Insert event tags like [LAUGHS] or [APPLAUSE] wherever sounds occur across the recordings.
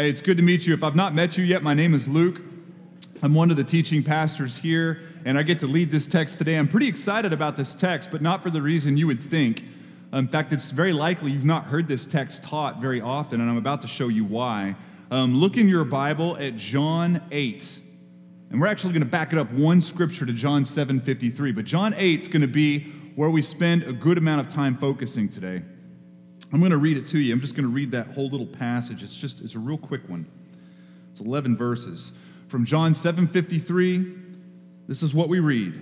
Hey, it's good to meet you. If I've not met you yet, my name is Luke. I'm one of the teaching pastors here, and I get to lead this text today. I'm pretty excited about this text, but not for the reason you would think. In fact, it's very likely you've not heard this text taught very often, and I'm about to show you why. Um, look in your Bible at John 8. And we're actually going to back it up one scripture to John 7:53, but John 8 is going to be where we spend a good amount of time focusing today. I'm going to read it to you. I'm just going to read that whole little passage. It's just it's a real quick one. It's 11 verses. From John 7:53, this is what we read.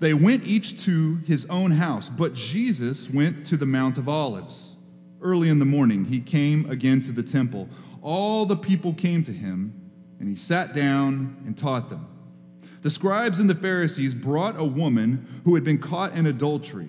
They went each to his own house, but Jesus went to the Mount of Olives. Early in the morning, he came again to the temple. All the people came to him, and he sat down and taught them. The scribes and the Pharisees brought a woman who had been caught in adultery.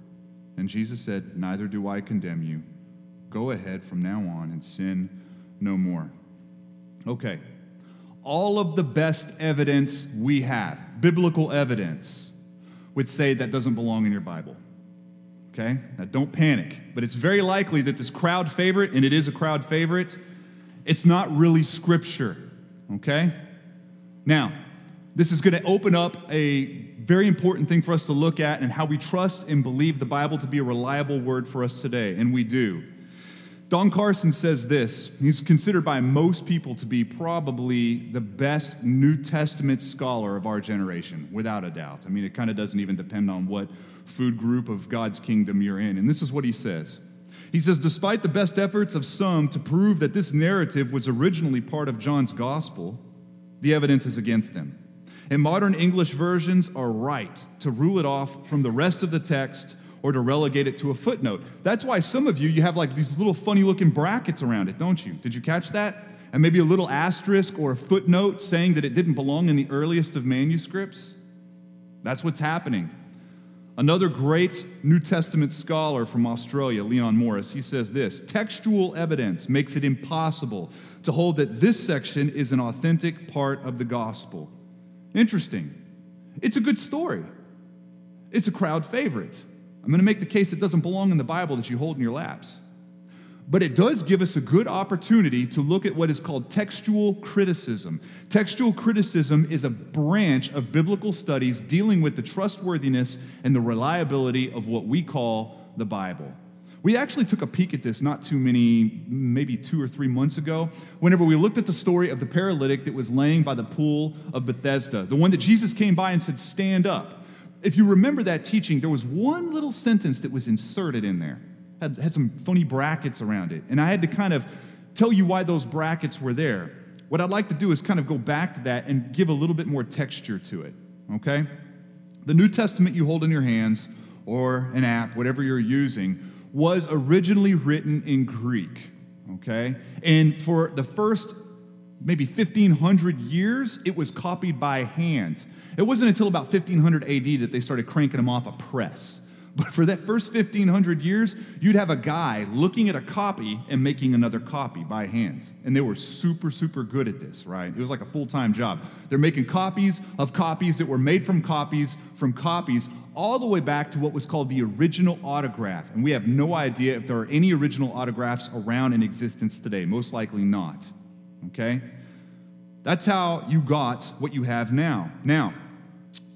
And Jesus said, Neither do I condemn you. Go ahead from now on and sin no more. Okay. All of the best evidence we have, biblical evidence, would say that doesn't belong in your Bible. Okay? Now don't panic, but it's very likely that this crowd favorite, and it is a crowd favorite, it's not really scripture. Okay? Now, this is going to open up a very important thing for us to look at and how we trust and believe the Bible to be a reliable word for us today, and we do. Don Carson says this. He's considered by most people to be probably the best New Testament scholar of our generation, without a doubt. I mean, it kind of doesn't even depend on what food group of God's kingdom you're in. And this is what he says. He says, despite the best efforts of some to prove that this narrative was originally part of John's gospel, the evidence is against them. And modern English versions are right to rule it off from the rest of the text or to relegate it to a footnote. That's why some of you, you have like these little funny looking brackets around it, don't you? Did you catch that? And maybe a little asterisk or a footnote saying that it didn't belong in the earliest of manuscripts. That's what's happening. Another great New Testament scholar from Australia, Leon Morris, he says this textual evidence makes it impossible to hold that this section is an authentic part of the gospel. Interesting. It's a good story, it's a crowd favorite. I'm going to make the case it doesn't belong in the Bible that you hold in your laps. But it does give us a good opportunity to look at what is called textual criticism. Textual criticism is a branch of biblical studies dealing with the trustworthiness and the reliability of what we call the Bible. We actually took a peek at this not too many, maybe two or three months ago, whenever we looked at the story of the paralytic that was laying by the pool of Bethesda, the one that Jesus came by and said, Stand up if you remember that teaching, there was one little sentence that was inserted in there, had, had some funny brackets around it. And I had to kind of tell you why those brackets were there. What I'd like to do is kind of go back to that and give a little bit more texture to it, okay? The New Testament you hold in your hands, or an app, whatever you're using, was originally written in Greek, okay? And for the first maybe 1500 years, it was copied by hand. It wasn't until about 1500 AD that they started cranking them off a press. But for that first 1500 years, you'd have a guy looking at a copy and making another copy by hand. And they were super, super good at this, right? It was like a full time job. They're making copies of copies that were made from copies from copies, all the way back to what was called the original autograph. And we have no idea if there are any original autographs around in existence today. Most likely not okay? That's how you got what you have now. Now,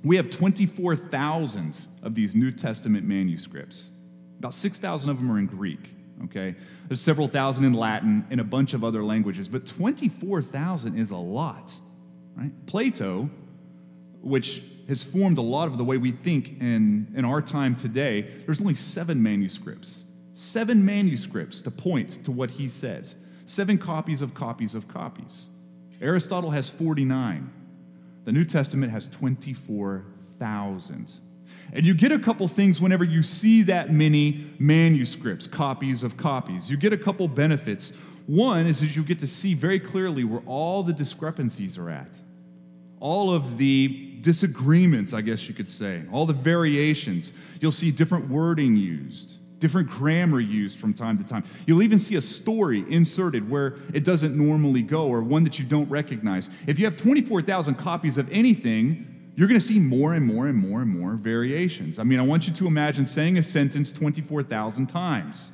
we have 24,000 of these New Testament manuscripts. About 6,000 of them are in Greek, okay? There's several thousand in Latin and a bunch of other languages, but 24,000 is a lot, right? Plato, which has formed a lot of the way we think in, in our time today, there's only seven manuscripts. Seven manuscripts to point to what he says. Seven copies of copies of copies. Aristotle has 49. The New Testament has 24,000. And you get a couple things whenever you see that many manuscripts, copies of copies. You get a couple benefits. One is that you get to see very clearly where all the discrepancies are at, all of the disagreements, I guess you could say, all the variations. You'll see different wording used, different grammar used from time to time. You'll even see a story inserted where it doesn't normally go or one that you don't recognize. If you have 24,000 copies of anything, you're going to see more and more and more and more variations. I mean, I want you to imagine saying a sentence 24,000 times,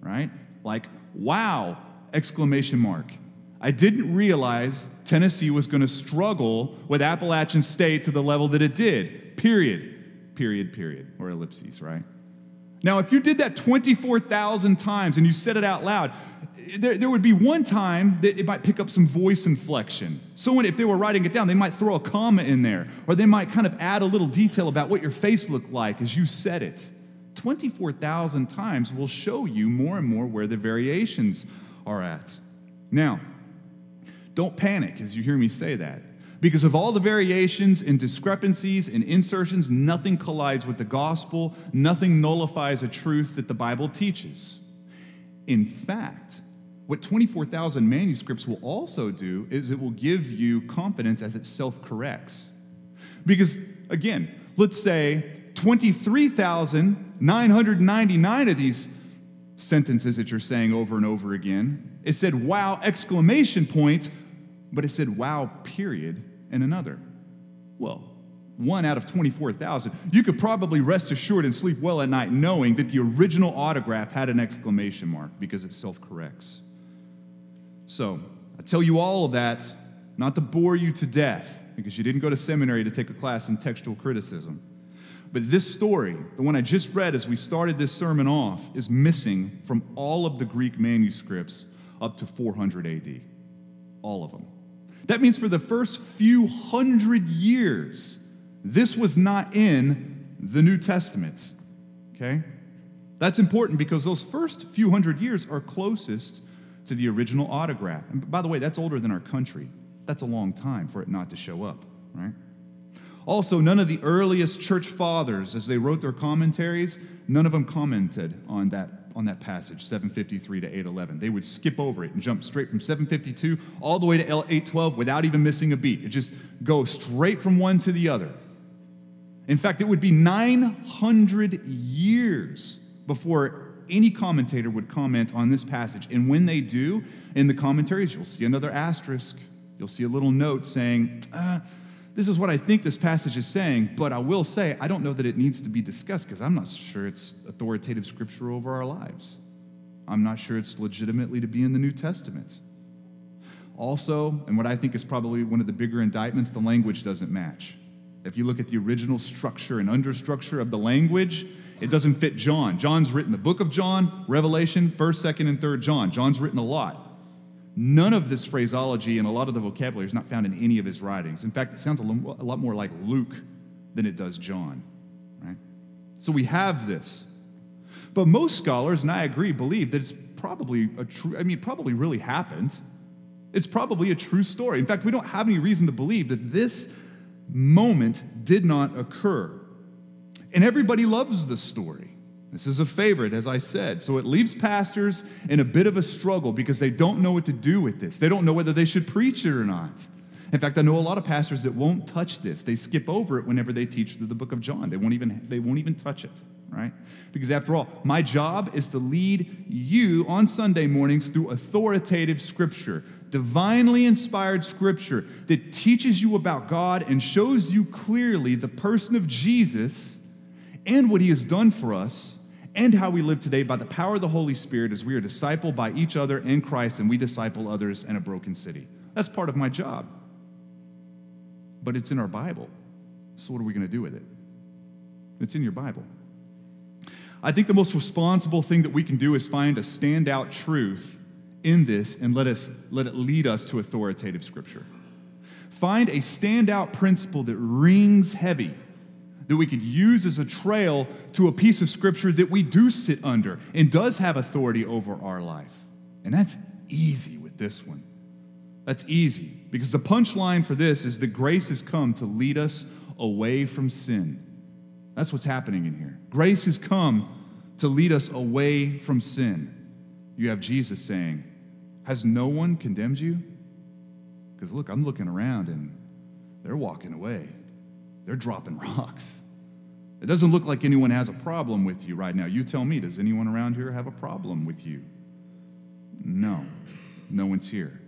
right? Like, wow, exclamation mark. I didn't realize Tennessee was going to struggle with Appalachian State to the level that it did. Period. Period, period. Or ellipses, right? Now, if you did that 24,000 times and you said it out loud, there, there would be one time that it might pick up some voice inflection. Someone, if they were writing it down, they might throw a comma in there, or they might kind of add a little detail about what your face looked like as you said it. 24,000 times will show you more and more where the variations are at. Now, don't panic as you hear me say that. Because of all the variations and discrepancies and insertions, nothing collides with the gospel, nothing nullifies a truth that the Bible teaches. In fact, what 24,000 manuscripts will also do is it will give you confidence as it self corrects. Because, again, let's say 23,999 of these sentences that you're saying over and over again, it said wow, exclamation point, but it said wow, period, and another. Well, one out of 24,000, you could probably rest assured and sleep well at night knowing that the original autograph had an exclamation mark because it self corrects. So, I tell you all of that not to bore you to death because you didn't go to seminary to take a class in textual criticism. But this story, the one I just read as we started this sermon off, is missing from all of the Greek manuscripts up to 400 AD. All of them. That means for the first few hundred years, this was not in the New Testament. Okay? That's important because those first few hundred years are closest to the original autograph. And by the way, that's older than our country. That's a long time for it not to show up, right? Also, none of the earliest church fathers, as they wrote their commentaries, none of them commented on that, on that passage, 753 to 811. They would skip over it and jump straight from 752 all the way to 812 without even missing a beat. It just go straight from one to the other. In fact, it would be 900 years before any commentator would comment on this passage. And when they do, in the commentaries, you'll see another asterisk. You'll see a little note saying, uh, this is what I think this passage is saying, but I will say, I don't know that it needs to be discussed because I'm not sure it's authoritative scripture over our lives. I'm not sure it's legitimately to be in the New Testament. Also, and what I think is probably one of the bigger indictments, the language doesn't match. If you look at the original structure and understructure of the language, it doesn't fit John. John's written the book of John, Revelation, 1st, 2nd, and 3rd John. John's written a lot. None of this phraseology and a lot of the vocabulary is not found in any of his writings. In fact, it sounds a lot more like Luke than it does John, right? So we have this. But most scholars, and I agree, believe that it's probably a true, I mean, it probably really happened. It's probably a true story. In fact, we don't have any reason to believe that this moment did not occur. And everybody loves the story. This is a favorite, as I said. So it leaves pastors in a bit of a struggle because they don't know what to do with this. They don't know whether they should preach it or not. In fact, I know a lot of pastors that won't touch this. They skip over it whenever they teach through the book of John. They won't even, they won't even touch it, right? Because after all, my job is to lead you on Sunday mornings through authoritative scripture, divinely inspired scripture that teaches you about God and shows you clearly the person of Jesus and what he has done for us and how we live today by the power of the Holy Spirit as we are discipled by each other in Christ and we disciple others in a broken city. That's part of my job. But it's in our Bible. So, what are we going to do with it? It's in your Bible. I think the most responsible thing that we can do is find a standout truth in this and let, us, let it lead us to authoritative scripture. Find a standout principle that rings heavy, that we could use as a trail to a piece of scripture that we do sit under and does have authority over our life. And that's easy with this one. That's easy because the punchline for this is that grace has come to lead us away from sin. That's what's happening in here. Grace has come to lead us away from sin. You have Jesus saying, Has no one condemned you? Because look, I'm looking around and they're walking away, they're dropping rocks. It doesn't look like anyone has a problem with you right now. You tell me, does anyone around here have a problem with you? No, no one's here.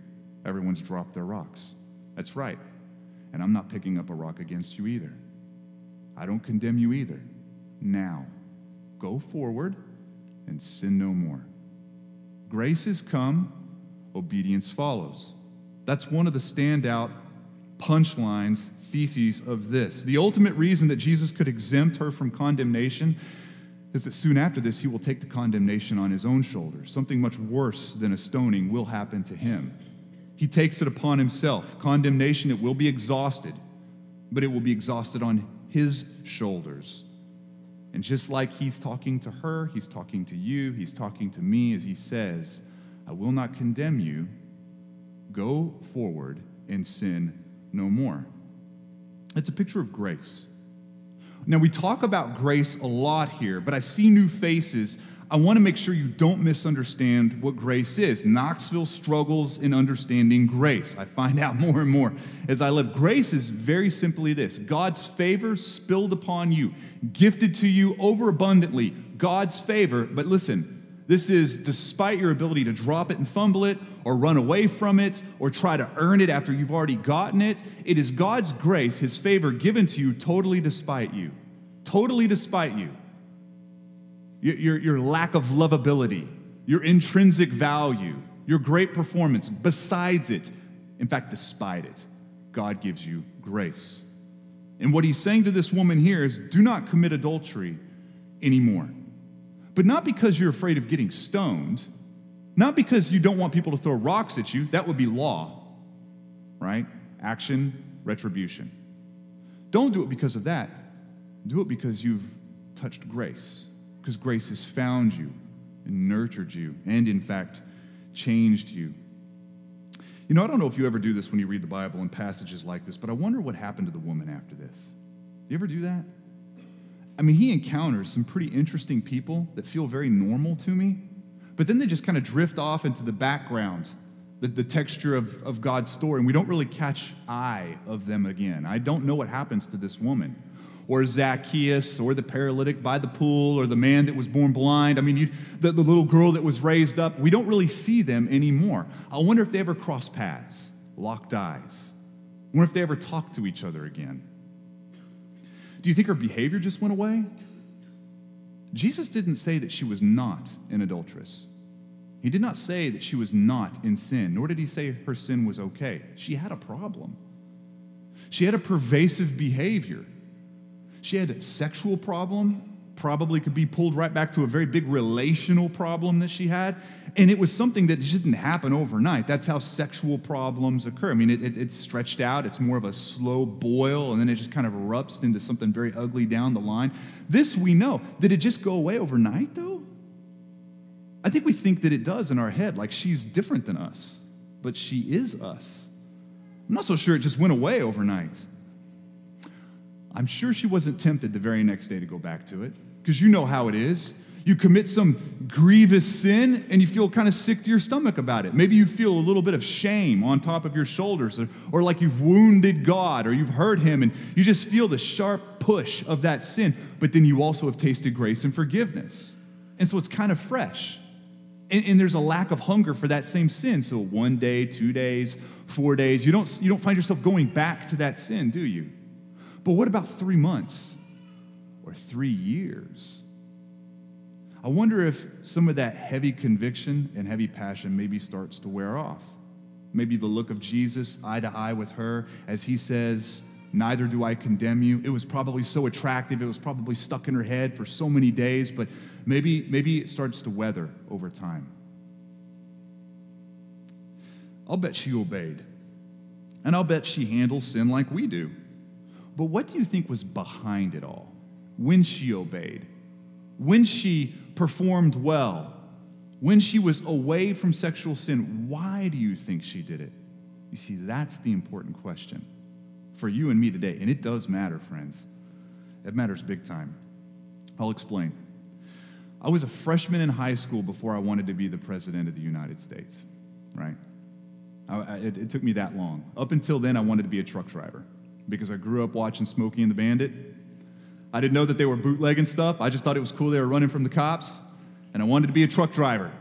Everyone's dropped their rocks. That's right. And I'm not picking up a rock against you either. I don't condemn you either. Now, go forward and sin no more. Grace has come, obedience follows. That's one of the standout punchlines, theses of this. The ultimate reason that Jesus could exempt her from condemnation is that soon after this, he will take the condemnation on his own shoulders. Something much worse than a stoning will happen to him. He takes it upon himself. Condemnation, it will be exhausted, but it will be exhausted on his shoulders. And just like he's talking to her, he's talking to you, he's talking to me as he says, I will not condemn you. Go forward and sin no more. It's a picture of grace. Now, we talk about grace a lot here, but I see new faces. I want to make sure you don't misunderstand what grace is. Knoxville struggles in understanding grace. I find out [LAUGHS] more and more as I live. Grace is very simply this God's favor spilled upon you, gifted to you overabundantly. God's favor, but listen, this is despite your ability to drop it and fumble it, or run away from it, or try to earn it after you've already gotten it. It is God's grace, His favor given to you totally despite you. Totally despite you. Your, your, your lack of lovability, your intrinsic value, your great performance, besides it, in fact, despite it, God gives you grace. And what He's saying to this woman here is do not commit adultery anymore but not because you're afraid of getting stoned, not because you don't want people to throw rocks at you, that would be law, right? Action, retribution. Don't do it because of that. Do it because you've touched grace, because grace has found you and nurtured you, and in fact, changed you. You know, I don't know if you ever do this when you read the Bible in passages like this, but I wonder what happened to the woman after this. You ever do that? I mean, he encounters some pretty interesting people that feel very normal to me, but then they just kind of drift off into the background, the, the texture of, of God's story, and we don't really catch eye of them again. I don't know what happens to this woman, or Zacchaeus, or the paralytic by the pool, or the man that was born blind. I mean, you, the, the little girl that was raised up. We don't really see them anymore. I wonder if they ever cross paths, locked eyes. I wonder if they ever talk to each other again. Do you think her behavior just went away? Jesus didn't say that she was not an adulteress. He did not say that she was not in sin, nor did he say her sin was okay. She had a problem. She had a pervasive behavior. She had a sexual problem, probably could be pulled right back to a very big relational problem that she had. And it was something that just didn't happen overnight. That's how sexual problems occur. I mean, it, it, it's stretched out, it's more of a slow boil, and then it just kind of erupts into something very ugly down the line. This we know. Did it just go away overnight, though? I think we think that it does in our head, like she's different than us, but she is us. I'm not so sure it just went away overnight. I'm sure she wasn't tempted the very next day to go back to it, because you know how it is. You commit some grievous sin and you feel kind of sick to your stomach about it. Maybe you feel a little bit of shame on top of your shoulders, or, or like you've wounded God, or you've hurt Him, and you just feel the sharp push of that sin. But then you also have tasted grace and forgiveness. And so it's kind of fresh. And, and, there's a lack of hunger for that same sin. So one day, two days, four days, you don't, you don't find yourself going back to that sin, do you? But what about three months or three years? I wonder if some of that heavy conviction and heavy passion maybe starts to wear off. Maybe the look of Jesus eye to eye with her as he says, Neither do I condemn you. It was probably so attractive, it was probably stuck in her head for so many days, but maybe, maybe it starts to weather over time. I'll bet she obeyed. And I'll bet she handles sin like we do. But what do you think was behind it all? When she obeyed, when she performed well, when she was away from sexual sin, why do you think she did it? You see, that's the important question for you and me today. And it does matter, friends. It matters big time. I'll explain. I was a freshman in high school before I wanted to be the president of the United States, right? I, it, it took me that long. Up until then, I wanted to be a truck driver because I grew up watching Smokey and the Bandit. I didn't know that they were bootlegging stuff. I just thought it was cool they were running from the cops, and I wanted to be a truck driver.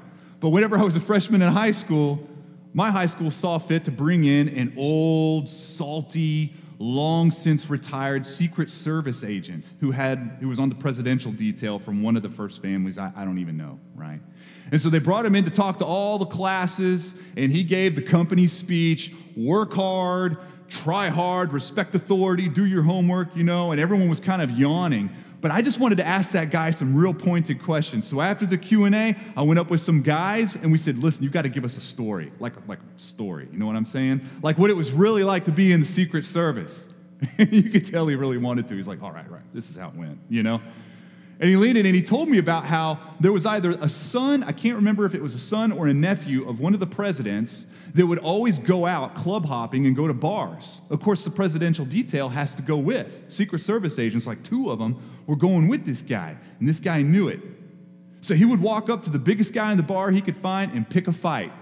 But whenever I was a freshman in high school, my high school saw fit to bring in an old, salty, long since retired Secret Service agent who had who was on the presidential detail from one of the first families. I, I don't even know, right? And so they brought him in to talk to all the classes, and he gave the company speech work hard, try hard, respect authority, do your homework, you know, and everyone was kind of yawning. But I just wanted to ask that guy some real pointed questions. So after the Q&A, I went up with some guys and we said, "Listen, you got to give us a story, like like a story. You know what I'm saying? Like what it was really like to be in the Secret Service." [LAUGHS] you could tell he really wanted to. He's like, "All right, right. This is how it went," you know? And he leaned in and he told me about how there was either a son, I can't remember if it was a son or a nephew of one of the presidents that would always go out club hopping and go to bars. Of course, the presidential detail has to go with. Secret Service agents, like two of them, were going with this guy, and this guy knew it. So he would walk up to the biggest guy in the bar he could find and pick a fight.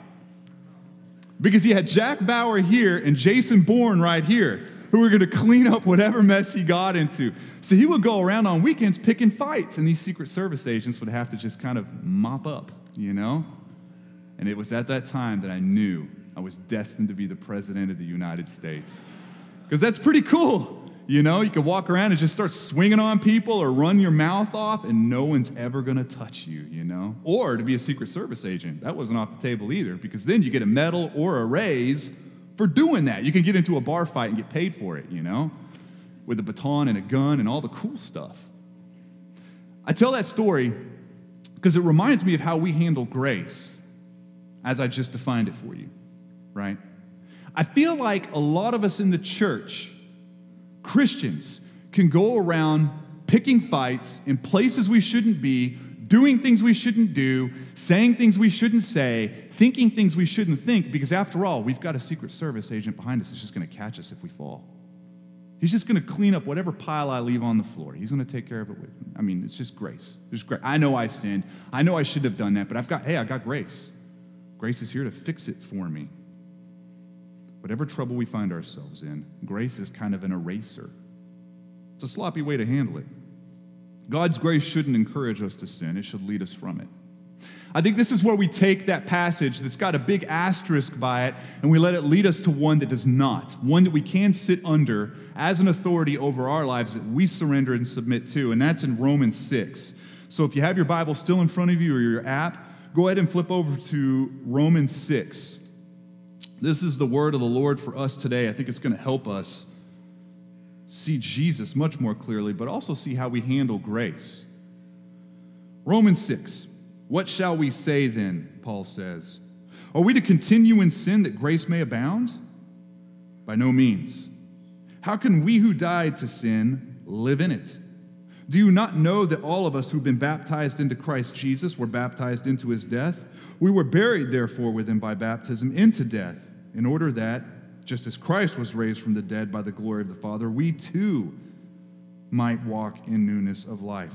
Because he had Jack Bauer here and Jason Bourne right here who were going to clean up whatever mess he got into. So he would go around on weekends picking fights, and these Secret Service agents would have to just kind of mop up, you know? And it was at that time that I knew I was destined to be the President of the United States. Because that's pretty cool. You know, you could walk around and just start swinging on people or run your mouth off, and no one's ever gonna touch you, you know? Or to be a Secret Service agent. That wasn't off the table either, because then you get a medal or a raise for doing that. You can get into a bar fight and get paid for it, you know, with a baton and a gun and all the cool stuff. I tell that story because it reminds me of how we handle grace as I just defined it for you, right? I feel like a lot of us in the church, Christians, can go around picking fights in places we shouldn't be, doing things we shouldn't do, saying things we shouldn't say, thinking things we shouldn't think, because after all, we've got a Secret Service agent behind us that's just going to catch us if we fall. He's just going to clean up whatever pile I leave on the floor. He's going to take care of it with me. I mean, it's just grace. There's grace. I know I sinned. I know I should have done that, but I've got, hey, I got grace. Grace is here to fix it for me. Whatever trouble we find ourselves in, grace is kind of an eraser. It's a sloppy way to handle it. God's grace shouldn't encourage us to sin, it should lead us from it. I think this is where we take that passage that's got a big asterisk by it and we let it lead us to one that does not, one that we can sit under as an authority over our lives that we surrender and submit to, and that's in Romans 6. So if you have your Bible still in front of you or your app, go ahead and flip over to Romans 6. This is the word of the Lord for us today. I think it's going to help us see Jesus much more clearly, but also see how we handle grace. Romans 6. What shall we say then? Paul says. Are we to continue in sin that grace may abound? By no means. How can we who died to sin live in it? Do you not know that all of us who've been baptized into Christ Jesus were baptized into his death? We were buried, therefore, with him by baptism into death, in order that just as Christ was raised from the dead by the glory of the Father, we too might walk in newness of life.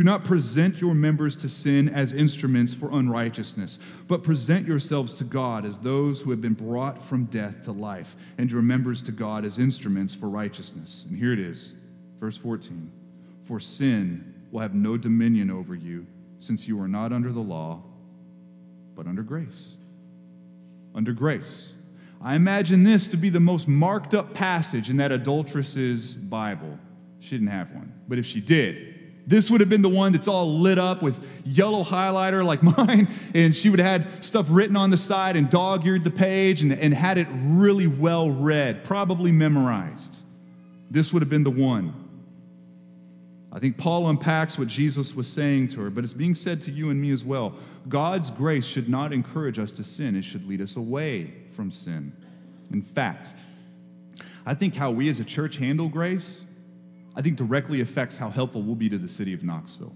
Do not present your members to sin as instruments for unrighteousness, but present yourselves to God as those who have been brought from death to life, and your members to God as instruments for righteousness. And here it is, verse 14 For sin will have no dominion over you, since you are not under the law, but under grace. Under grace. I imagine this to be the most marked up passage in that adulteress's Bible. She didn't have one, but if she did, this would have been the one that's all lit up with yellow highlighter like [LAUGHS] mine, and she would have had stuff written on the side and dog eared the page and, and had it really well read, probably memorized. This would have been the one. I think Paul unpacks what Jesus was saying to her, but it's being said to you and me as well. God's grace should not encourage us to sin, it should lead us away from sin. In fact, I think how we as a church handle grace I think directly affects how helpful we'll be to the city of Knoxville.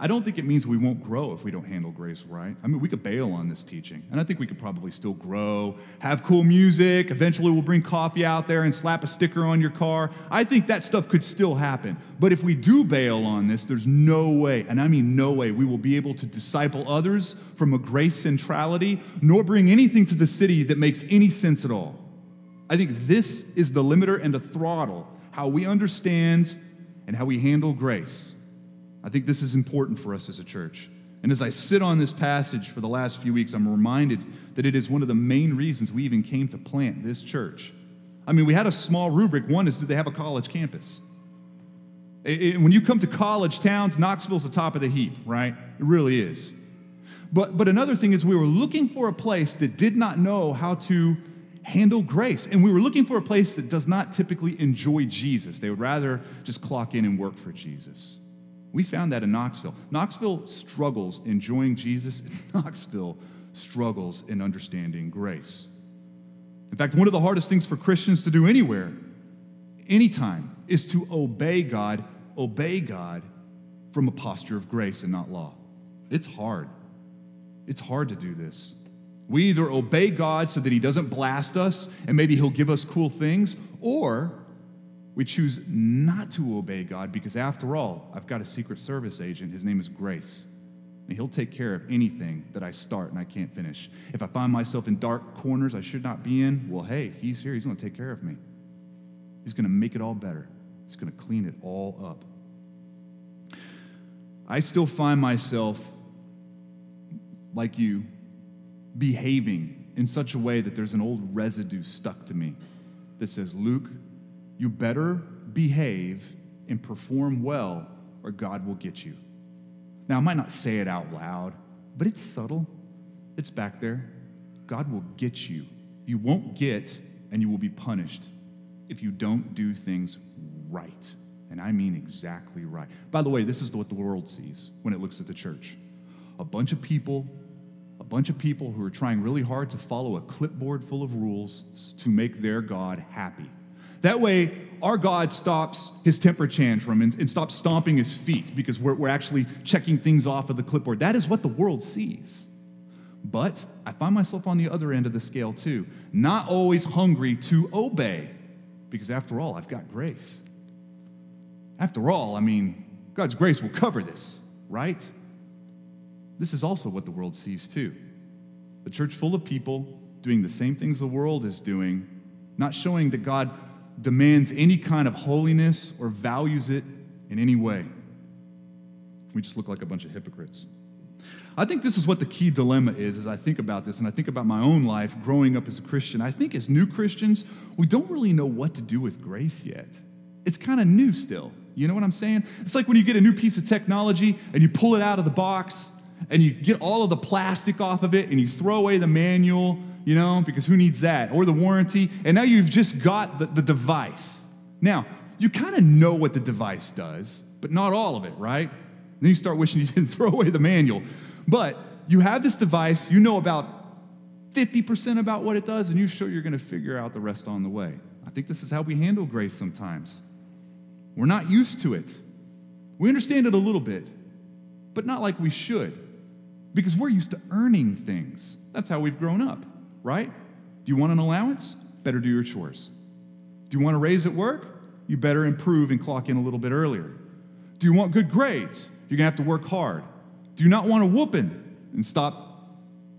I don't think it means we won't grow if we don't handle grace right. I mean, we could bail on this teaching, and I think we could probably still grow, have cool music. Eventually, we'll bring coffee out there and slap a sticker on your car. I think that stuff could still happen. But if we do bail on this, there's no way, and I mean no way, we will be able to disciple others from a grace centrality, nor bring anything to the city that makes any sense at all. I think this is the limiter and the throttle, how we understand and how we handle grace. I think this is important for us as a church. And as I sit on this passage for the last few weeks, I'm reminded that it is one of the main reasons we even came to plant this church. I mean, we had a small rubric. One is do they have a college campus? when you come to college towns, Knoxville's the top of the heap, right? It really is. But, but another thing is, we were looking for a place that did not know how to handle grace. And we were looking for a place that does not typically enjoy Jesus. They would rather just clock in and work for Jesus. We found that in Knoxville. Knoxville struggles enjoying Jesus, and [LAUGHS] Knoxville struggles in understanding grace. In fact, one of the hardest things for Christians to do anywhere, anytime, is to obey God, obey God from a posture of grace and not law. It's hard. It's hard to do this. We either obey God so that He doesn't blast us and maybe He'll give us cool things, or we choose not to obey God because, after all, I've got a Secret Service agent. His name is Grace. And He'll take care of anything that I start and I can't finish. If I find myself in dark corners I should not be in, well, hey, He's here. He's going to take care of me. He's going to make it all better, He's going to clean it all up. I still find myself, like you, behaving in such a way that there's an old residue stuck to me that says, Luke, you better behave and perform well, or God will get you. Now, I might not say it out loud, but it's subtle. It's back there. God will get you. You won't get, and you will be punished if you don't do things right. And I mean exactly right. By the way, this is what the world sees when it looks at the church a bunch of people bunch of people who are trying really hard to follow a clipboard full of rules to make their God happy. That way, our God stops his temper tantrum and, and stops stomping his feet because we're, we're actually checking things off of the clipboard. That is what the world sees. But I find myself on the other end of the scale too, not always hungry to obey, because after all, I've got grace. After all, I mean, God's grace will cover this, right? This is also what the world sees too. A church full of people doing the same things the world is doing, not showing that God demands any kind of holiness or values it in any way. We just look like a bunch of hypocrites. I think this is what the key dilemma is as I think about this and I think about my own life growing up as a Christian. I think as new Christians, we don't really know what to do with grace yet. It's kind of new still. You know what I'm saying? It's like when you get a new piece of technology and you pull it out of the box and you get all of the plastic off of it and you throw away the manual, you know, because who needs that? Or the warranty. And now you've just got the, the device. Now, you kind of know what the device does, but not all of it, right? Then you start wishing you [LAUGHS] didn't throw away the manual. But you have this device, you know about 50% about what it does, and you're sure you're going to figure out the rest on the way. I think this is how we handle grace sometimes. We're not used to it. We understand it a little bit, but not like we should because we're used to earning things. That's how we've grown up, right? Do you want an allowance? Better do your chores. Do you want a raise at work? You better improve and clock in a little bit earlier. Do you want good grades? You're to have to work hard. Do you not want a whooping? And stop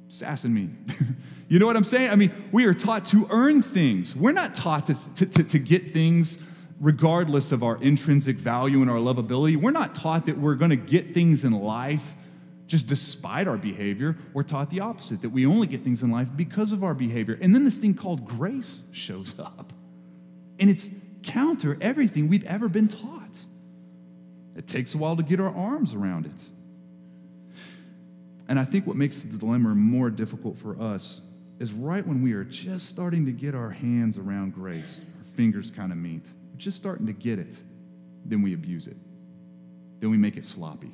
sassing me. [LAUGHS] you know what I'm saying? I mean, we are taught to earn things. We're not taught to, to, to, to get things regardless of our intrinsic value and our lovability. We're not taught that we're to get things in life just despite our behavior. We're taught the opposite, that we only get things in life because of our behavior. And then this thing called grace shows up. And it's counter everything we've ever been taught. It takes a while to get our arms around it. And I think what makes the dilemma more difficult for us is right when we are just starting to get our hands around grace, our fingers kind of meet, we're just starting to get it, then we abuse it. Then we make it sloppy.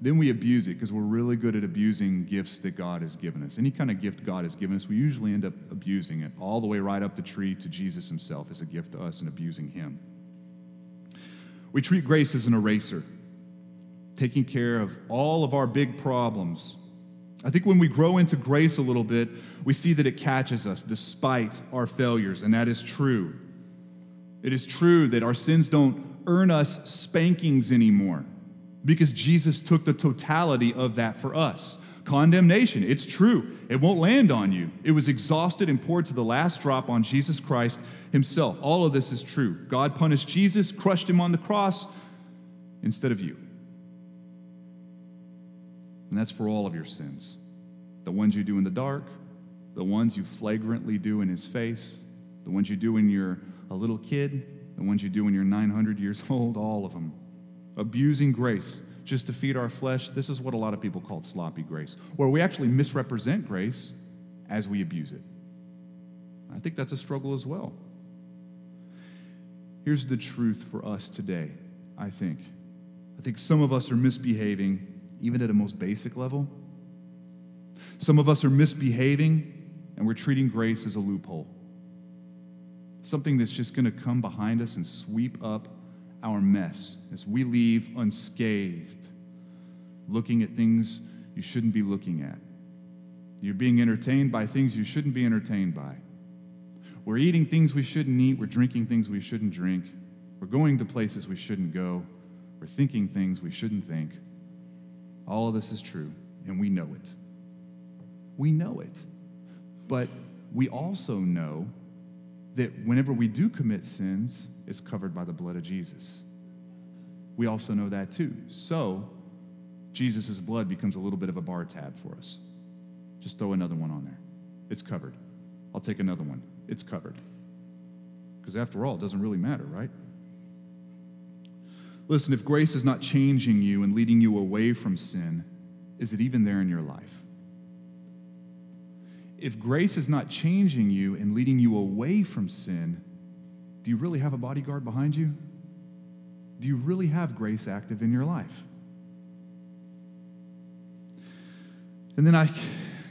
Then we abuse it because we're really good at abusing gifts that God has given us. Any kind of gift God has given us, we usually end up abusing it, all the way right up the tree to Jesus himself as a gift to us and abusing him. We treat grace as an eraser, taking care of all of our big problems. I think when we grow into grace a little bit, we see that it catches us despite our failures, and that is true. It is true that our sins don't earn us spankings anymore because Jesus took the totality of that for us. Condemnation, it's true. It won't land on you. It was exhausted and poured to the last drop on Jesus Christ himself. All of this is true. God punished Jesus, crushed him on the cross instead of you. And that's for all of your sins the ones you do in the dark, the ones you flagrantly do in his face, the ones you do when you're a little kid, the ones you do when you're 900 years [LAUGHS] old, all of them. Abusing grace just to feed our flesh, this is what a lot of people call sloppy grace, where we actually misrepresent grace as we abuse it. I think that's a struggle as well. Here's the truth for us today, I think. I think some of us are misbehaving, even at a most basic level. Some of us are misbehaving, and we're treating grace as a loophole. Something that's just going to come behind us and sweep up our mess as we leave unscathed, looking at things you shouldn't be looking at. You're being entertained by things you shouldn't be entertained by. We're eating things we shouldn't eat. We're drinking things we shouldn't drink. We're going to places we shouldn't go. We're thinking things we shouldn't think. All of this is true, and we know it. We know it. But we also know that whenever we do commit sins, it's covered by the blood of Jesus. We also know that too. So, Jesus' blood becomes a little bit of a bar tab for us. Just throw another one on there. It's covered. I'll take another one. It's covered. Because after all, it doesn't really matter, right? Listen, if grace is not changing you and leading you away from sin, is it even there in your life? If grace is not changing you and leading you away from sin, do you really have a bodyguard behind you? Do you really have grace active in your life? And then I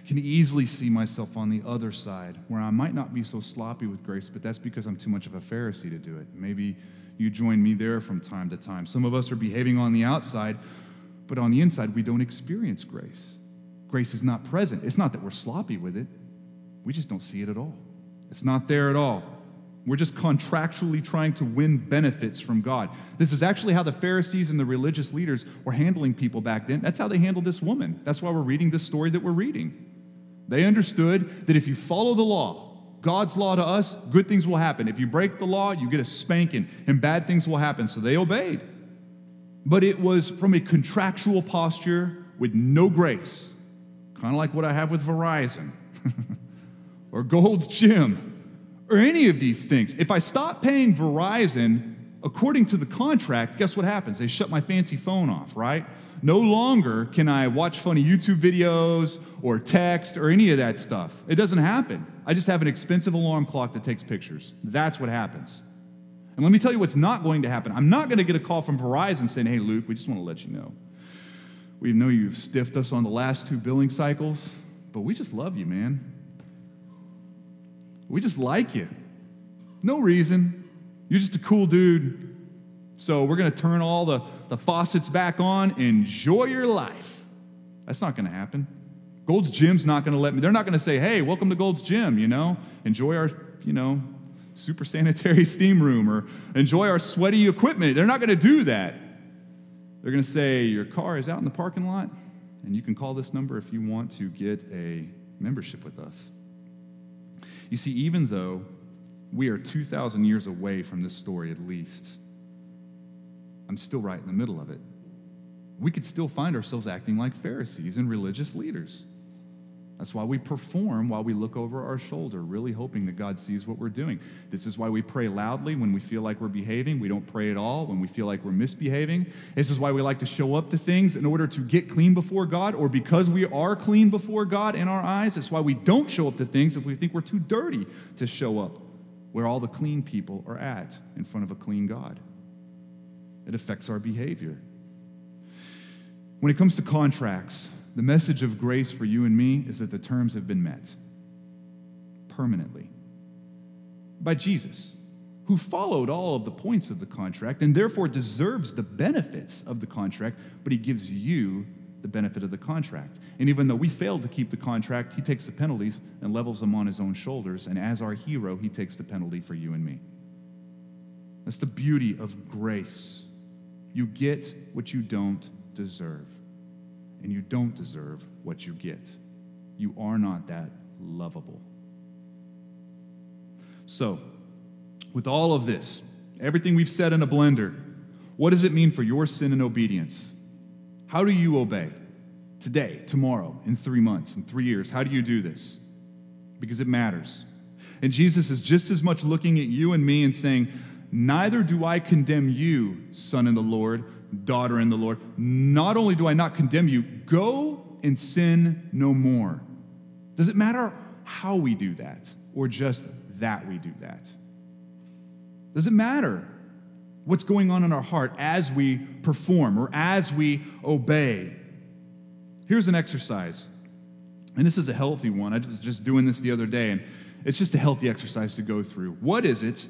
can easily see myself on the other side where I might not be so sloppy with grace, but that's because I'm too much of a Pharisee to do it. Maybe you join me there from time to time. Some of us are behaving on the outside, but on the inside, we don't experience grace. Grace is not present. It's not that we're sloppy with it, we just don't see it at all. It's not there at all. We're just contractually trying to win benefits from God. This is actually how the Pharisees and the religious leaders were handling people back then. That's how they handled this woman. That's why we're reading this story that we're reading. They understood that if you follow the law, God's law to us, good things will happen. If you break the law, you get a spanking, and bad things will happen. So they obeyed. But it was from a contractual posture with no grace, kind of like what I have with Verizon [LAUGHS] or Gold's Gym or any of these things. If I stop paying Verizon according to the contract, guess what happens? They shut my fancy phone off, right? No longer can I watch funny YouTube videos or text or any of that stuff. It doesn't happen. I just have an expensive alarm clock that takes pictures. That's what happens. And let me tell you what's not going to happen. I'm not going to get a call from Verizon saying, hey, Luke, we just want to let you know. We know you've stiffed us on the last two billing cycles, but we just love you, man. We just like you. No reason. You're just a cool dude. So we're going to turn all the, the faucets back on. Enjoy your life. That's not going to happen. Gold's Gym's not going to let me. They're not going to say, hey, welcome to Gold's Gym, you know, enjoy our, you know, super sanitary [LAUGHS] steam room or enjoy our sweaty equipment. They're not going to do that. They're going to say, Your car is out in the parking lot, and you can call this number if you want to get a membership with us. You see, even though we are 2,000 years away from this story at least, I'm still right in the middle of it. We could still find ourselves acting like Pharisees and religious leaders. That's why we perform while we look over our shoulder, really hoping that God sees what we're doing. This is why we pray loudly when we feel like we're behaving. We don't pray at all when we feel like we're misbehaving. This is why we like to show up to things in order to get clean before God or because we are clean before God in our eyes. It's why we don't show up to things if we think we're too dirty to show up where all the clean people are at in front of a clean God. It affects our behavior. When it comes to contracts, the message of grace for you and me is that the terms have been met permanently by Jesus, who followed all of the points of the contract and therefore deserves the benefits of the contract, but he gives you the benefit of the contract. And even though we failed to keep the contract, he takes the penalties and levels them on his own shoulders. And as our hero, he takes the penalty for you and me. That's the beauty of grace. You get what you don't deserve and you don't deserve what you get. You are not that lovable. So, with all of this, everything we've said in a blender, what does it mean for your sin and obedience? How do you obey? Today, tomorrow, in three months, in three years, how do you do this? Because it matters. And Jesus is just as much looking at you and me and saying, Neither do I condemn you, son in the Lord daughter in the Lord, not only do I not condemn you, go and sin no more. Does it matter how we do that or just that we do that? Does it matter what's going on in our heart as we perform or as we obey? Here's an exercise, and this is a healthy one. I was just doing this the other day, and it's just a healthy exercise to go through. What is it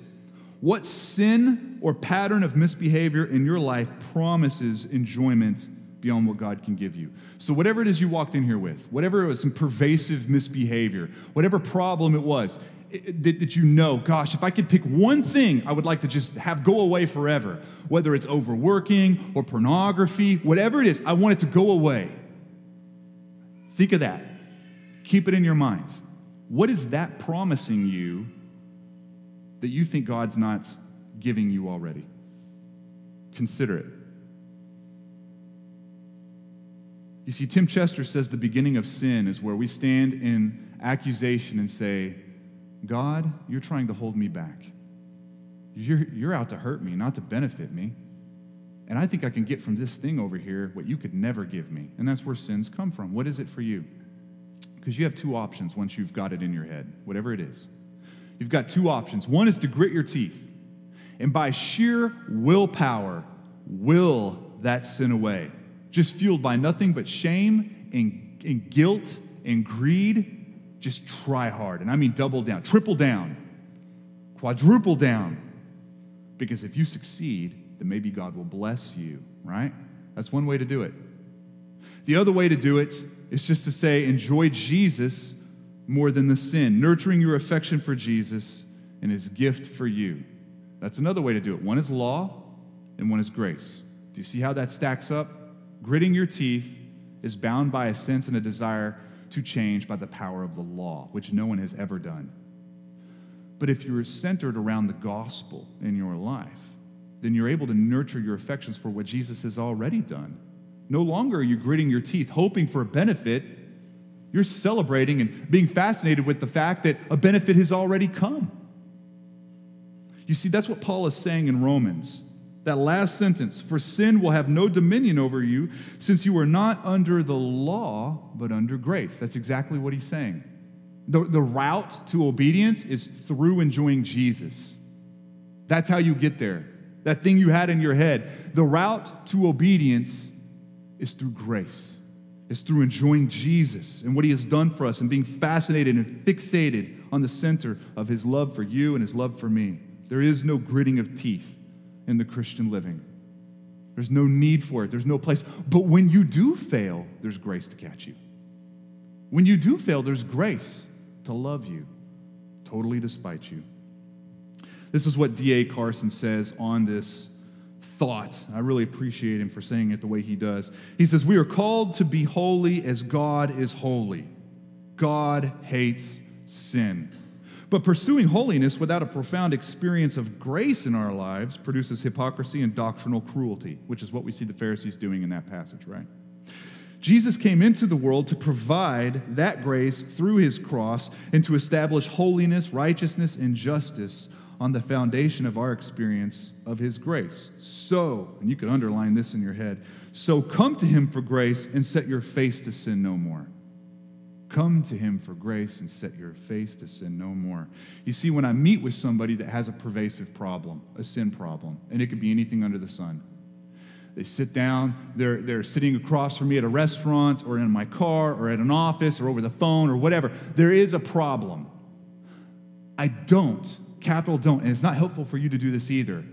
what sin or pattern of misbehavior in your life promises enjoyment beyond what God can give you? So, whatever it is you walked in here with, whatever it was, some pervasive misbehavior, whatever problem it was, that, you know, gosh, if I could pick one thing I would like to just have go away forever, whether it's overworking or pornography, whatever it is, I want it to go away. Think of that. Keep it in your minds. What is that promising you that you think God's not giving you already. Consider it. You see, Tim Chester says the beginning of sin is where we stand in accusation and say, God, you're trying to hold me back. You're, you're out to hurt me, not to benefit me. And I think I can get from this thing over here what you could never give me. And that's where sins come from. What is it for you? Because you have two options once you've got it in your head, whatever it is you've got two options. One is to grit your teeth and by sheer willpower, will that sin away, just fueled by nothing but shame and, and guilt and greed. Just try hard. And I mean double down, triple down, quadruple down. Because if you succeed, then maybe God will bless you, right? That's one way to do it. The other way to do it is just to say, enjoy Jesus more than the sin, nurturing your affection for Jesus and his gift for you. That's another way to do it. One is law, and one is grace. Do you see how that stacks up? Gritting your teeth is bound by a sense and a desire to change by the power of the law, which no one has ever done. But if you're centered around the gospel in your life, then you're able to nurture your affections for what Jesus has already done. No longer are you gritting your teeth, hoping for a benefit you're celebrating and being fascinated with the fact that a benefit has already come. You see, that's what Paul is saying in Romans. That last sentence, for sin will have no dominion over you, since you are not under the law, but under grace. That's exactly what he's saying. The, the route to obedience is through enjoying Jesus. That's how you get there. That thing you had in your head. The route to obedience is through grace is through enjoying Jesus and what he has done for us and being fascinated and fixated on the center of his love for you and his love for me. There is no gritting of teeth in the Christian living. There's no need for it, there's no place. But when you do fail, there's grace to catch you. When you do fail, there's grace to love you, totally despite you. This is what D.A. Carson says on this thought. I really appreciate him for saying it the way he does. He says, We are called to be holy as God is holy. God hates sin. But pursuing holiness without a profound experience of grace in our lives produces hypocrisy and doctrinal cruelty, which is what we see the Pharisees doing in that passage, right? Jesus came into the world to provide that grace through his cross and to establish holiness, righteousness, and justice on the foundation of our experience of his grace. So, and you can underline this in your head, so come to him for grace and set your face to sin no more. Come to him for grace and set your face to sin no more. You see, when I meet with somebody that has a pervasive problem, a sin problem, and it could be anything under the sun, they sit down, they're, they're sitting across from me at a restaurant or in my car or at an office or over the phone or whatever. There is a problem. I don't, capital don't, and it's not helpful for you to do this either.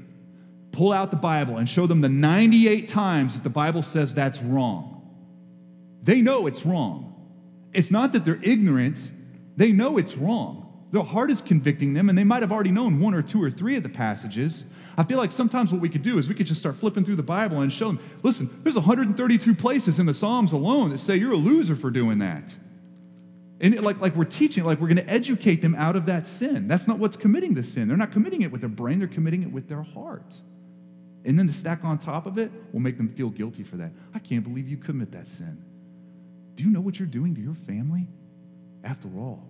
Pull out the Bible and show them the 98 times that the Bible says that's wrong. They know it's wrong. It's not that they're ignorant, they know it's wrong. Their heart is convicting them, and they might have already known one or two or three of the passages. I feel like sometimes what we could do is we could just start flipping through the Bible and show them listen, there's 132 places in the Psalms alone that say you're a loser for doing that. And like, like we're teaching, like we're going to educate them out of that sin. That's not what's committing the sin. They're not committing it with their brain, they're committing it with their heart. And then the stack on top of it will make them feel guilty for that. I can't believe you commit that sin. Do you know what you're doing to your family? After all,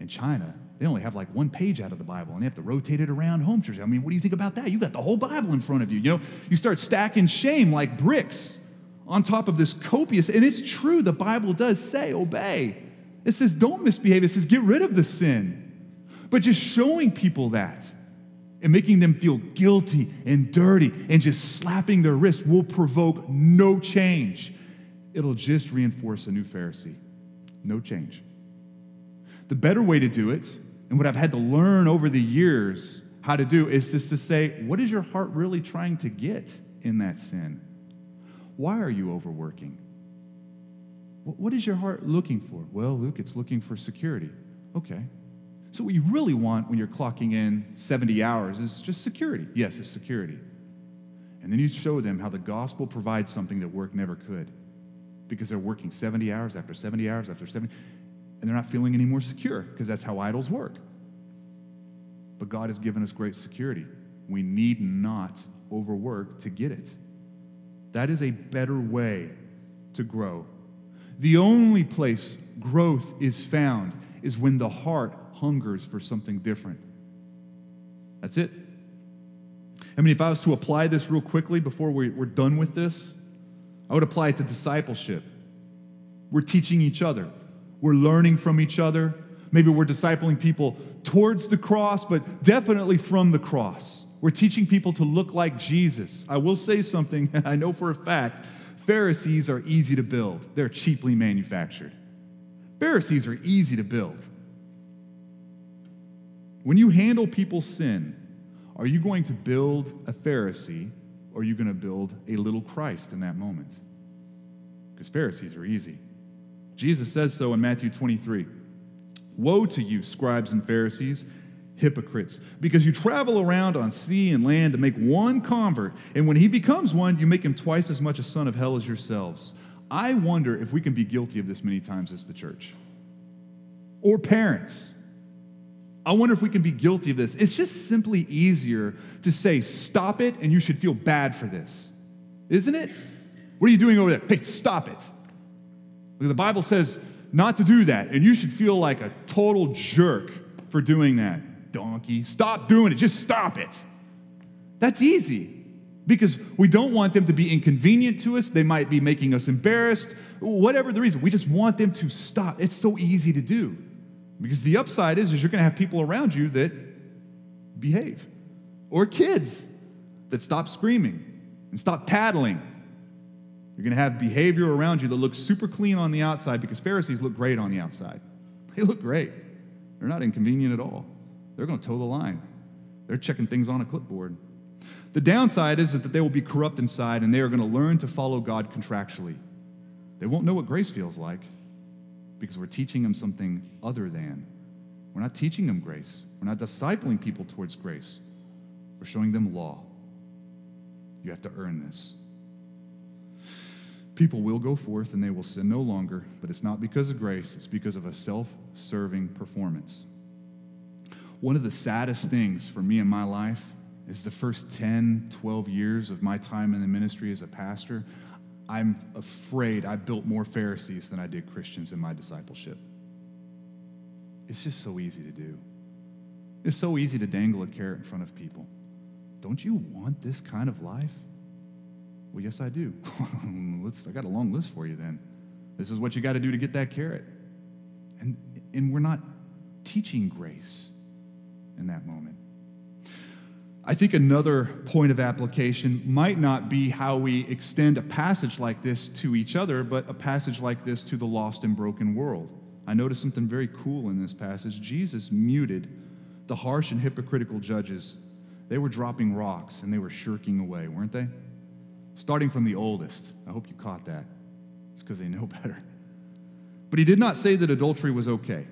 in China, they only have like one page out of the Bible and they have to rotate it around home church. I mean, what do you think about that? You got the whole Bible in front of you. You know, you start stacking shame like bricks on top of this copious, and it's true, the Bible does say obey. It says don't misbehave, it says get rid of the sin. But just showing people that and making them feel guilty and dirty and just slapping their wrist will provoke no change it'll just reinforce a new Pharisee. No change. The better way to do it, and what I've had to learn over the years how to do, is just to say, what is your heart really trying to get in that sin? Why are you overworking? What is your heart looking for? Well, Luke, it's looking for security. Okay. So, what you really want when you're clocking in 70 hours is just security. Yes, it's security. And then you show them how the gospel provides something that work never could because they're working 70 hours after 70 hours after 70, and they're not feeling any more secure because that's how idols work. But God has given us great security. We need not overwork to get it. That is a better way to grow. The only place growth is found is when the heart hungers for something different. That's it. I mean, if I was to apply this real quickly before we, are done with this, I would apply it to discipleship. We're teaching each other, we're learning from each other. Maybe we're discipling people towards the cross, but definitely from the cross. We're teaching people to look like Jesus. I will say something [LAUGHS] I know for a fact Pharisees are easy to build, they're cheaply manufactured. Pharisees are easy to build. When you handle people's sin, are you going to build a Pharisee or are you going to build a little Christ in that moment? Because Pharisees are easy. Jesus says so in Matthew 23. Woe to you, scribes and Pharisees, hypocrites, because you travel around on sea and land to make one convert, and when he becomes one, you make him twice as much a son of hell as yourselves. I wonder if we can be guilty of this many times as the church. Or parents. I wonder if we can be guilty of this. It's just simply easier to say, stop it, and you should feel bad for this. Isn't it? What are you doing over there? Hey, stop it. The Bible says not to do that, and you should feel like a total jerk for doing that. Donkey, stop doing it. Just stop it. That's easy because we don't want them to be inconvenient to us. They might be making us embarrassed. Whatever the reason, we just want them to stop. It's so easy to do. Because the upside is, is you're going to have people around you that behave, or kids that stop screaming and stop paddling. You're going to have behavior around you that looks super clean on the outside because Pharisees look great on the outside. They look great. They're not inconvenient at all. They're going to toe the line. They're checking things on a clipboard. The downside is, that they will be corrupt inside and they are going to learn to follow God contractually. They won't know what grace feels like because we're teaching them something other than. We're not teaching them grace. We're not discipling people towards grace. We're showing them law. You have to earn this. People will go forth and they will sin no longer, but it's not because of grace, it's because of a self serving performance. One of the saddest things for me in my life is the first 10, 12 years of my time in the ministry as a pastor. I'm afraid I built more Pharisees than I did Christians in my discipleship. It's just so easy to do. It's so easy to dangle a carrot in front of people. Don't you want this kind of life? Well, yes, I do. [LAUGHS] Let's, I got a long list for you then. This is what you got to do to get that carrot. And, and we're not teaching grace in that moment. I think another point of application might not be how we extend a passage like this to each other, but a passage like this to the lost and broken world. I noticed something very cool in this passage. Jesus muted the harsh and hypocritical judges. They were dropping rocks and they were shirking away, weren't they? Starting from the oldest. I hope you caught that. It's because they know [LAUGHS] better. But he did not say that adultery was okay.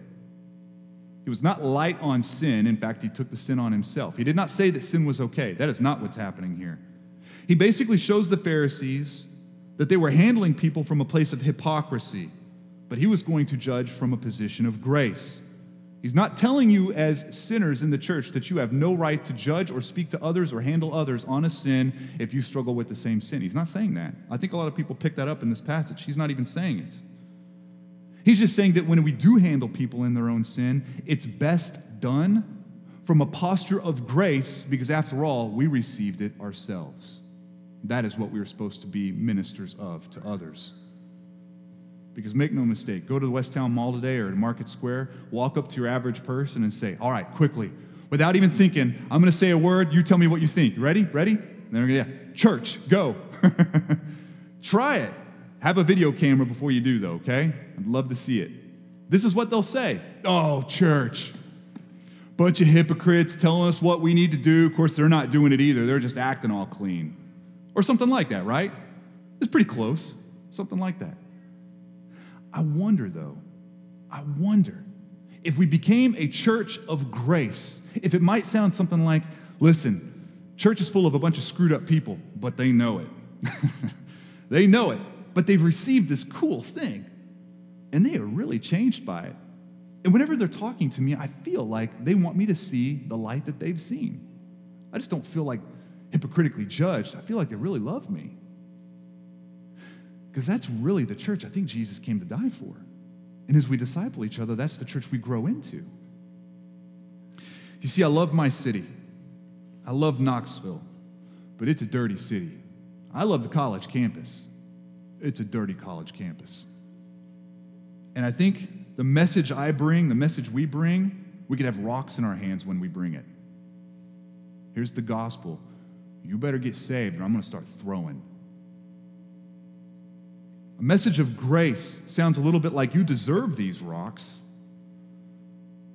He was not light on sin. In fact, he took the sin on himself. He did not say that sin was okay. That is not what's happening here. He basically shows the Pharisees that they were handling people from a place of hypocrisy, but he was going to judge from a position of grace. He's not telling you, as sinners in the church, that you have no right to judge or speak to others or handle others on a sin if you struggle with the same sin. He's not saying that. I think a lot of people pick that up in this passage. He's not even saying it. He's just saying that when we do handle people in their own sin, it's best done from a posture of grace because, after all, we received it ourselves. That is what we are supposed to be ministers of to others. Because make no mistake, go to the West Town Mall today or to Market Square, walk up to your average person and say, All right, quickly, without even thinking, I'm going to say a word, you tell me what you think. Ready? Ready? And they're going to, yeah, church, go. [LAUGHS] Try it. Have a video camera before you do, though, okay? I'd love to see it. This is what they'll say Oh, church. Bunch of hypocrites telling us what we need to do. Of course, they're not doing it either. They're just acting all clean. Or something like that, right? It's pretty close. Something like that. I wonder, though, I wonder if we became a church of grace, if it might sound something like, listen, church is full of a bunch of screwed up people, but they know it. [LAUGHS] they know it but they've received this cool thing and they are really changed by it. And whenever they're talking to me, I feel like they want me to see the light that they've seen. I just don't feel like hypocritically judged. I feel like they really love me. Because that's really the church I think Jesus came to die for. And as we disciple each other, that's the church we grow into. You see, I love my city. I love Knoxville, but it's a dirty city. I love the college campus it's a dirty college campus. And I think the message I bring, the message we bring, we could have rocks in our hands when we bring it. Here's the gospel. You better get saved, or I'm going to start throwing. A message of grace sounds a little bit like you deserve these rocks,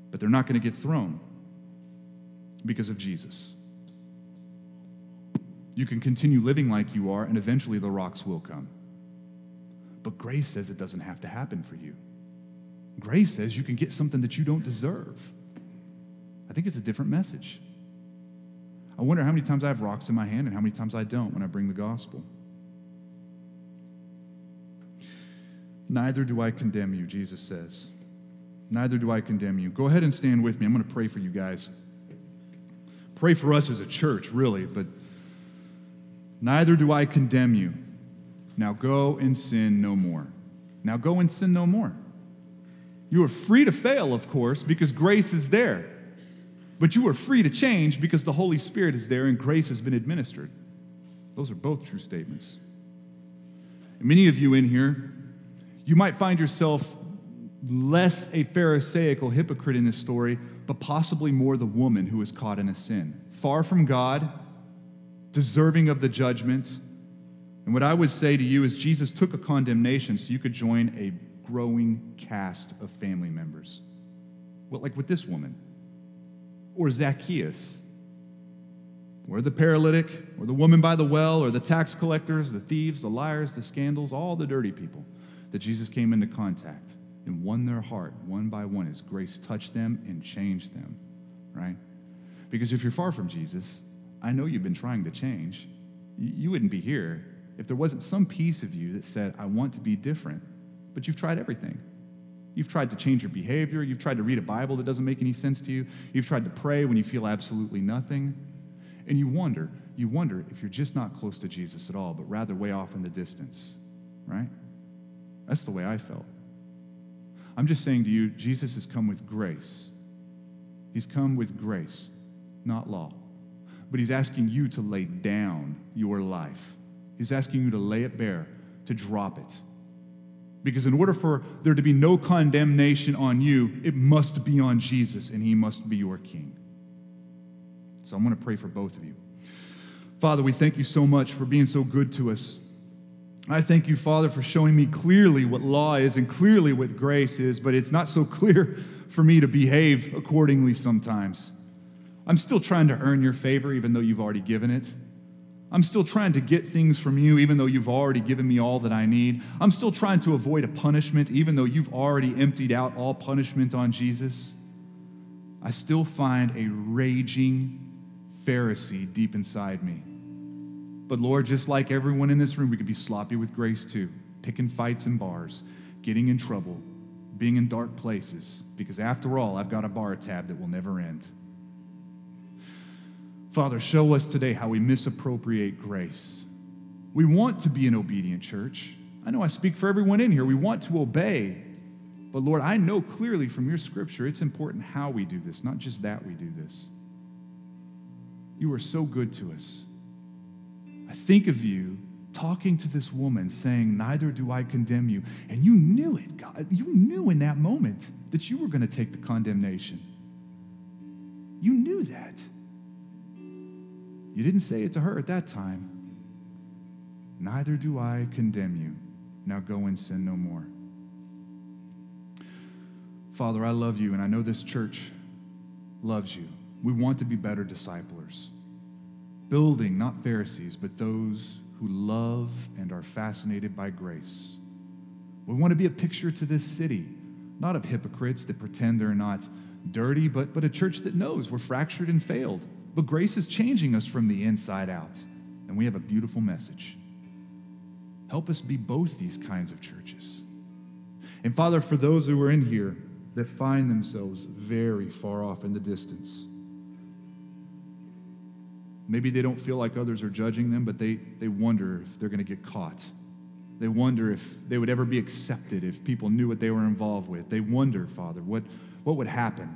but they're not going to get thrown because of Jesus. You can continue living like you are, and eventually the rocks will come. But grace says it doesn't have to happen for you. Grace says you can get something that you don't deserve. I think it's a different message. I wonder how many times I have rocks in my hand and how many times I don't when I bring the gospel. Neither do I condemn you, Jesus says. Neither do I condemn you. Go ahead and stand with me. I'm going to pray for you guys. Pray for us as a church, really, but neither do I condemn you. Now go and sin no more. Now go and sin no more. You are free to fail, of course, because grace is there. But you are free to change because the Holy Spirit is there and grace has been administered. Those are both true statements. And many of you in here, you might find yourself less a Pharisaical hypocrite in this story, but possibly more the woman who was caught in a sin. Far from God, deserving of the judgment, and what I would say to you is Jesus took a condemnation so you could join a growing cast of family members. Like with this woman, or Zacchaeus, or the paralytic, or the woman by the well, or the tax collectors, the thieves, the liars, the scandals, all the dirty people that Jesus came into contact and won their heart one by one as grace touched them and changed them, right? Because if you're far from Jesus, I know you've been trying to change. You wouldn't be here if there wasn't some piece of you that said, I want to be different. But you've tried everything. You've tried to change your behavior. You've tried to read a Bible that doesn't make any sense to you. You've tried to pray when you feel absolutely nothing. And you wonder, you wonder if you're just not close to Jesus at all, but rather way off in the distance, right? That's the way I felt. I'm just saying to you, Jesus has come with grace. He's come with grace, not law. But he's asking you to lay down your life. He's asking you to lay it bare, to drop it. Because in order for there to be no condemnation on you, it must be on Jesus, and he must be your king. So I'm going to pray for both of you. Father, we thank you so much for being so good to us. I thank you, Father, for showing me clearly what law is and clearly what grace is, but it's not so [LAUGHS] clear for me to behave accordingly sometimes. I'm still trying to earn your favor, even though you've already given it. I'm still trying to get things from you, even though you've already given me all that I need. I'm still trying to avoid a punishment, even though you've already emptied out all punishment on Jesus. I still find a raging Pharisee deep inside me. But Lord, just like everyone in this room, we could be sloppy with grace too, picking fights in bars, getting in trouble, being in dark places, because after all, I've got a bar tab that will never end. Father, show us today how we misappropriate grace. We want to be an obedient church. I know I speak for everyone in here. We want to obey. But Lord, I know clearly from your scripture it's important how we do this, not just that we do this. You are so good to us. I think of you talking to this woman saying, Neither do I condemn you. And you knew it, God. You knew in that moment that you were going to take the condemnation. You knew that. You didn't say it to her at that time. Neither do I condemn you. Now go and sin no more. Father, I love you, and I know this church loves you. We want to be better disciplers, building not Pharisees, but those who love and are fascinated by grace. We want to be a picture to this city, not of hypocrites that pretend they're not dirty, but, but a church that knows we're fractured and failed but grace is changing us from the inside out, and we have a beautiful message. Help us be both these kinds of churches. And Father, for those who are in here that find themselves very far off in the distance, maybe they don't feel like others are judging them, but they, they wonder if they're going to get caught. They wonder if they would ever be accepted if people knew what they were involved with. They wonder, Father, what, what would happen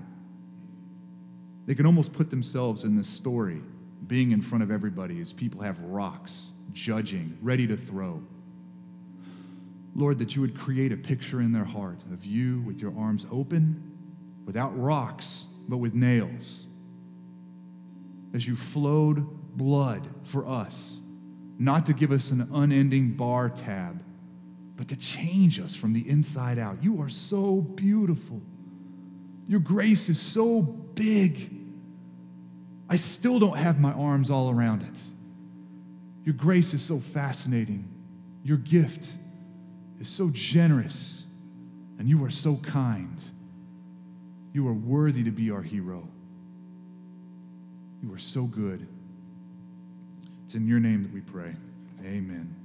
they can almost put themselves in this story, being in front of everybody as people have rocks, judging, ready to throw. Lord, that you would create a picture in their heart of you with your arms open, without rocks, but with nails. As you flowed blood for us, not to give us an unending bar tab, but to change us from the inside out. You are so beautiful. Your grace is so big. I still don't have my arms all around it. Your grace is so fascinating. Your gift is so generous. And you are so kind. You are worthy to be our hero. You are so good. It's in your name that we pray. Amen.